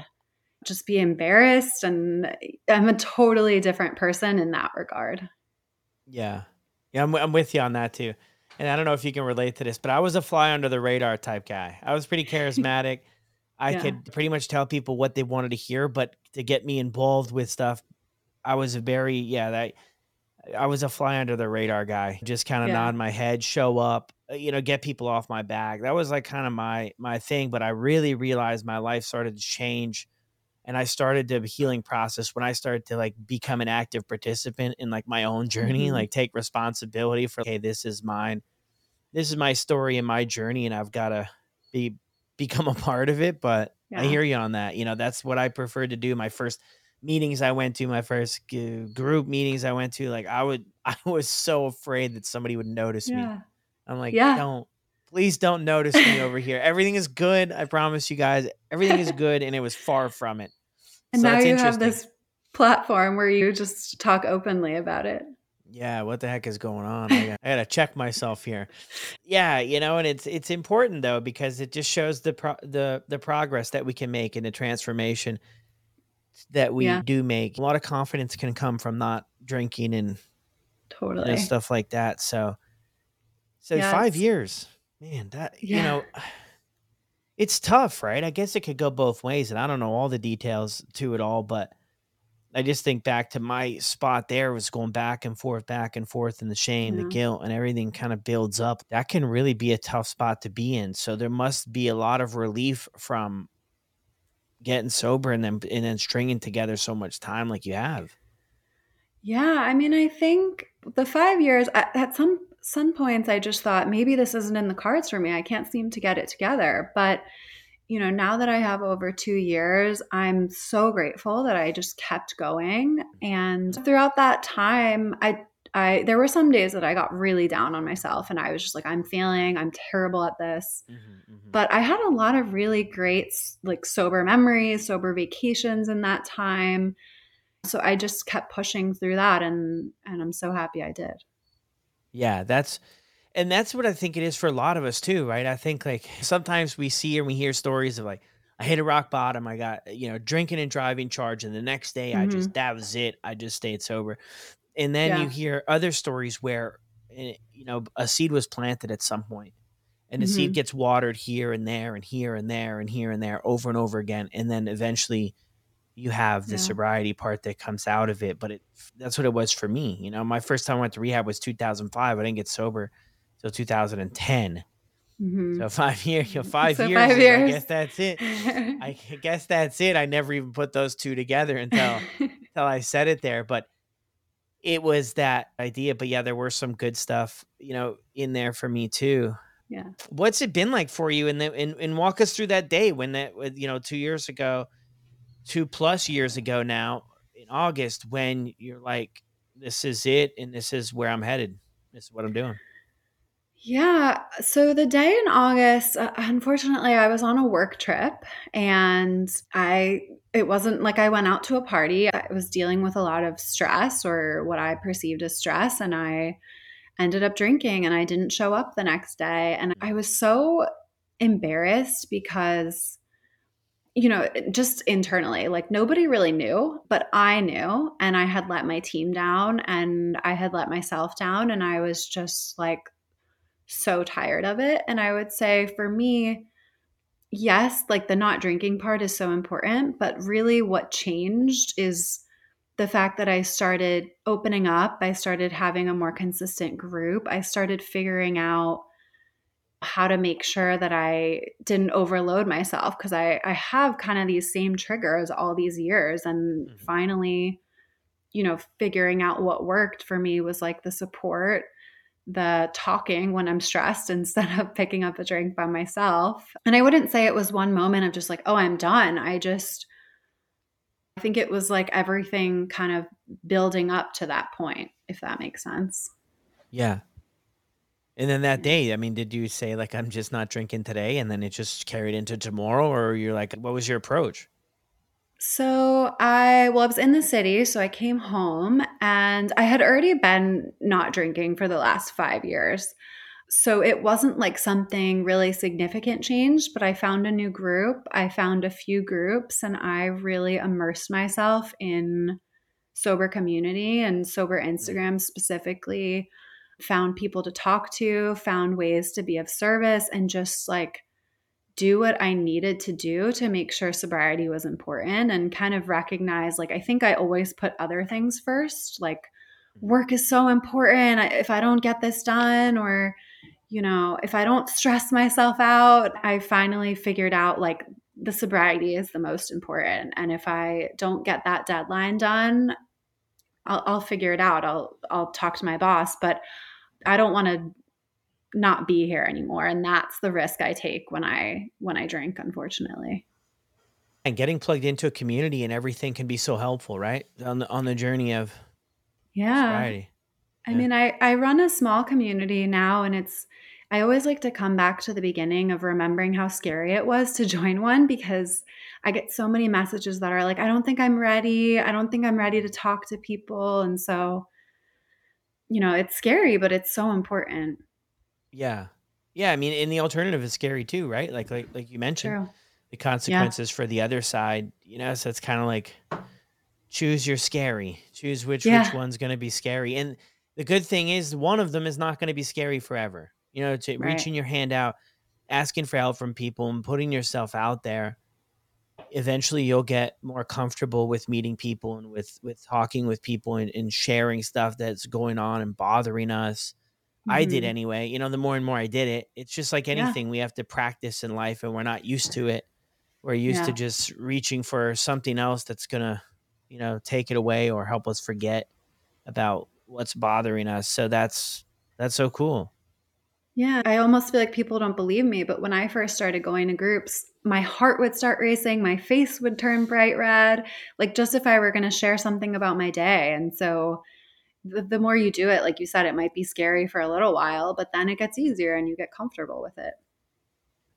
just be embarrassed. And I'm a totally different person in that regard. Yeah. Yeah, I'm, I'm with you on that too. And I don't know if you can relate to this, but I was a fly under the radar type guy. I was pretty charismatic. I Yeah. could pretty much tell people what they wanted to hear, but to get me involved with stuff, I was a very yeah, that I was a fly under the radar guy, just kind of Yeah. nod my head, show up, uh, you know, get people off my back. That was like kind of my my thing, but I really realized my life started to change and I started the healing process when I started to like become an active participant in like my own journey, Mhm. like take responsibility for okay, this is mine. This is my story and my journey and I've got to be become a part of it, but I hear you on that. You know, that's what I preferred to do. My first meetings I went to, my first g- group meetings I went to, like I would, I was so afraid that somebody would notice me. I'm like, Yeah. don't, please don't notice me over here. Everything is good. I promise you guys, everything is good. And it was far from it. And So now you have this platform where you just talk openly about it. Yeah, what the heck is going on? I got, I gotta check myself here. Yeah, you know, and it's it's important though because it just shows the pro- the the progress that we can make and the transformation that we Yeah. do make. A lot of confidence can come from not drinking and you Totally. know, stuff like that. So, so Yeah, five years, man. That you know, it's tough, right? I guess it could go both ways, and I don't know all the details to it all, but I just think back to my spot there was going back and forth, back and forth, and the shame, the mm-hmm. guilt, and everything kind of builds up. That can really be a tough spot to be in. So there must be a lot of relief from getting sober and then and then stringing together so much time like you have. Yeah, I mean, I think the five years at, at some some points, I just thought maybe this isn't in the cards for me. I can't seem to get it together. But you know, now that I have over two years, I'm so grateful that I just kept going. And throughout that time, I I there were some days that I got really down on myself, and I was just like, I'm failing. I'm terrible at this. Mm-hmm, mm-hmm. But I had a lot of really great like sober memories, sober vacations in that time. So I just kept pushing through that and and I'm so happy I did. Yeah, that's and that's what I think it is for a lot of us too, right? I think like sometimes we see and we hear stories of like I hit a rock bottom, I got you know drinking and driving charge, and the next day I just that was it, I just stayed sober. And then you hear other stories where eh, you know a seed was planted at some point, and the seed Mhm. gets watered here and there and here and there and here and there over and over again, and then eventually you have the Yeah. sobriety part that comes out of it. But it that's what it was for me. You know, my first time I went to rehab was 2005. I didn't get sober till 2010. Mhm. So five years, you know, five So years. five is- I guess that's it. I guess that's it. I never even put those two together until until I said it there. But it was that idea. But yeah, there were some good stuff, you know, in there for me too. yeah. What's it been like for you? And and, and walk us through that day when that you know, two years ago, two plus years ago now in August, when you're like, this is it, and this is where I'm headed. This is what I'm doing. Yeah. So the day in August, uh, unfortunately, I was on a work trip and I, it wasn't like I went out to a party. I was dealing with a lot of stress or what I perceived as stress. And I ended up drinking and I didn't show up the next day. And I was so embarrassed because, you know, just internally, like nobody really knew, but I knew. And I had let my team down and I had let myself down. And I was just like, so tired of it. And I would say for me, yes, like the not drinking part is so important, but really what changed is the fact that I started opening up. I started having a more consistent group. I started figuring out how to make sure that I didn't overload myself because I, I have kind of these same triggers all these years. And Mhm. finally, you know, figuring out what worked for me was like the support the talking when I'm stressed instead of picking up a drink by myself. And I wouldn't say it was one moment of just like, oh, I'm done. I just, I think it was like everything kind of building up to that point, if that makes sense. Yeah. And then that mm. day, I mean, did you say like I'm just not drinking today, and then it just carried into tomorrow, or you're like, what was your approach? So I, well, I was in the city, so I came home and I had already been not drinking for the last five years. So it wasn't like something really significant changed, but I found a new group. I found a few groups and I really immersed myself in sober community and sober mm-hmm. Instagram specifically. Found people to talk to, found ways to be of service, and just like do what I needed to do to make sure sobriety was important and kind of recognize like I think I always put other things first, like mm-hmm. work is so important. If I don't get this done, or, you know, if I don't stress myself out, I finally figured out like the sobriety is the most important. And if I don't get that deadline done, I'll, I'll figure it out. I'll, I'll talk to my boss, but I don't want to not be here anymore. And that's the risk I take when I, when I drink, unfortunately and getting plugged into a community and everything can be so helpful, right? On the on the journey of yeah. Sobriety. I yeah. mean, I I run a small community now and it's I always like to come back to the beginning of remembering how scary it was to join one because I get so many messages that are like, I don't think I'm ready. I don't think I'm ready to talk to people. And so, you know, it's scary, but it's so important. Yeah. Yeah. I mean, and the alternative is scary too, right? Like, like, like you mentioned. True the consequences yeah. for the other side. You know, so it's kind of like choose your scary. Choose which yeah. which one's going to be scary. And the good thing is one of them is not going to be scary forever. You know, to right. reaching your hand out, asking for help from people and putting yourself out there. Eventually you'll get more comfortable with meeting people and with with talking with people and, and sharing stuff that's going on and bothering us I did mm-hmm. anyway. You know, the more and more I did it, it's just like anything yeah. we have to practice in life and we're not used to it. We're used yeah. to just reaching for something else that's going to, you know, take it away or help us forget about what's bothering us. So that's that's so cool. Yeah, I almost feel like people don't believe me, but when I first started going to groups, my heart would start racing, my face would turn bright red, like just if I were going to share something about my day. And so the, the more you do it, like you said, it might be scary for a little while, but then it gets easier and you get comfortable with it.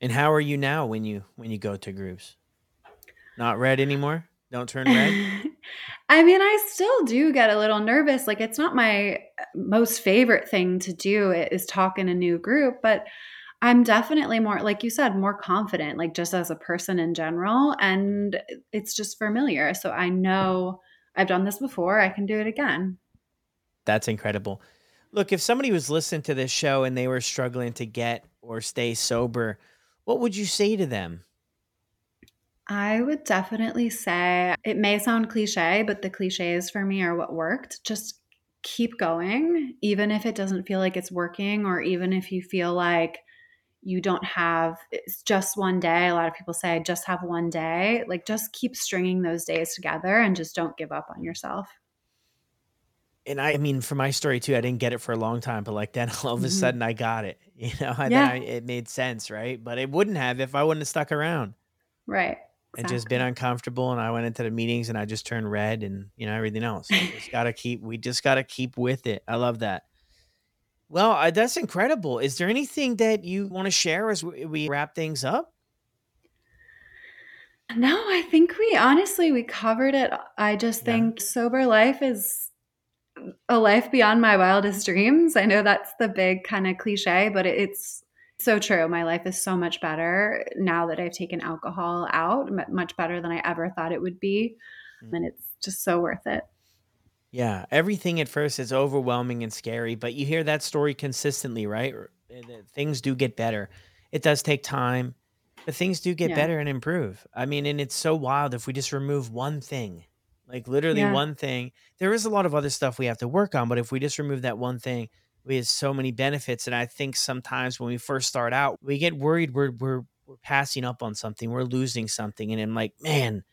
And how are you now when you when you go to groups? Not red anymore? Don't turn red? I mean, I still do get a little nervous. Like it's not my uh, most favorite thing to do is talk in a new group, but I'm definitely more like you said, more confident like just as a person in general and it's just familiar. So I know I've done this before, I can do it again. That's incredible. Look, if somebody was listening to this show and they were struggling to get or stay sober, what would you say to them? I would definitely say it may sound cliche, but the cliches for me are what worked. Just keep going, even if it doesn't feel like it's working, or even if you feel like you don't have it's just one day. A lot of people say, I just have one day. Like, just keep stringing those days together and just don't give up on yourself and I, I mean, for my story too, I didn't get it for a long time, but like then all of a mm-hmm. sudden I got it. You know, and yeah. I, it made sense, right? But it wouldn't have if I wouldn't have stuck around, right? Exactly. And just been uncomfortable, and I went into the meetings and I just turned red, and you know everything else. just gotta keep. We just gotta keep with it. I love that. Well, uh, that's incredible. Is there anything that you want to share as we, we wrap things up? No, I think we honestly we covered it. I just yeah. think sober life is a life beyond my wildest dreams. I know that's the big kind of cliche, but it's so true. My life is so much better now that I've taken alcohol out, much better than I ever thought it would be. Mm. And it's just so worth it. Yeah. Everything at first is overwhelming and scary, but you hear that story consistently, right? Things do get better. It does take time, but things do get yeah. better and improve. I mean, and it's so wild if we just remove one thing like literally Yeah. one thing. There is a lot of other stuff we have to work on, but if we just remove that one thing, we have so many benefits. And I think sometimes when we first start out, we get worried we're we're we're passing up on something, we're losing something, and I'm like, man,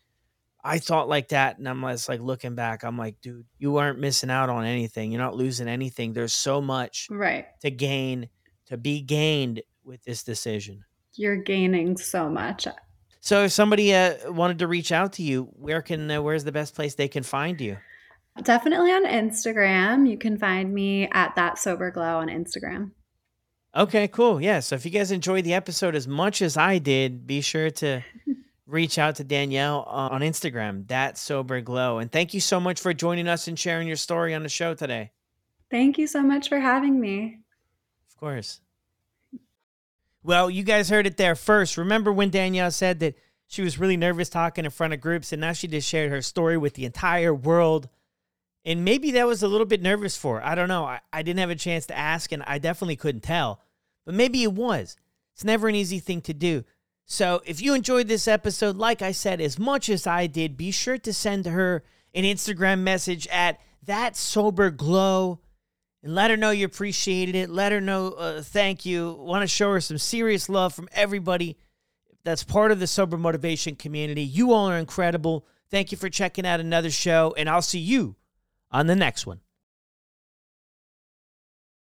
I thought like that, and I'm just like looking back, I'm like, dude, you aren't missing out on anything. You're not losing anything. There's so much Right. to gain, to be gained with this decision. You're gaining so much. So if somebody uh, wanted to reach out to you, where can uh, where's the best place they can find you? Definitely on Instagram. You can find me at that sober glow on Instagram. Okay, cool. Yeah. So if you guys enjoyed the episode as much as I did, be sure to reach out to Danielle on Instagram, that sober glow. And thank you so much for joining us and sharing your story on the show today. Thank you so much for having me. Of course. Well, you guys heard it there first. Remember when Danielle said that she was really nervous talking in front of groups, and now she just shared her story with the entire world. And maybe that was a little bit nervous for her. I don't know. I, I didn't have a chance to ask, and I definitely couldn't tell. But maybe it was. It's never an easy thing to do. So if you enjoyed this episode, like I said, as much as I did, be sure to send her an Instagram message at that sober glow and let her know you appreciated it. Let her know uh, thank you. Want to show her some serious love from everybody that's part of the sober motivation community. You all are incredible. Thank you for checking out another show, and I'll see you on the next one.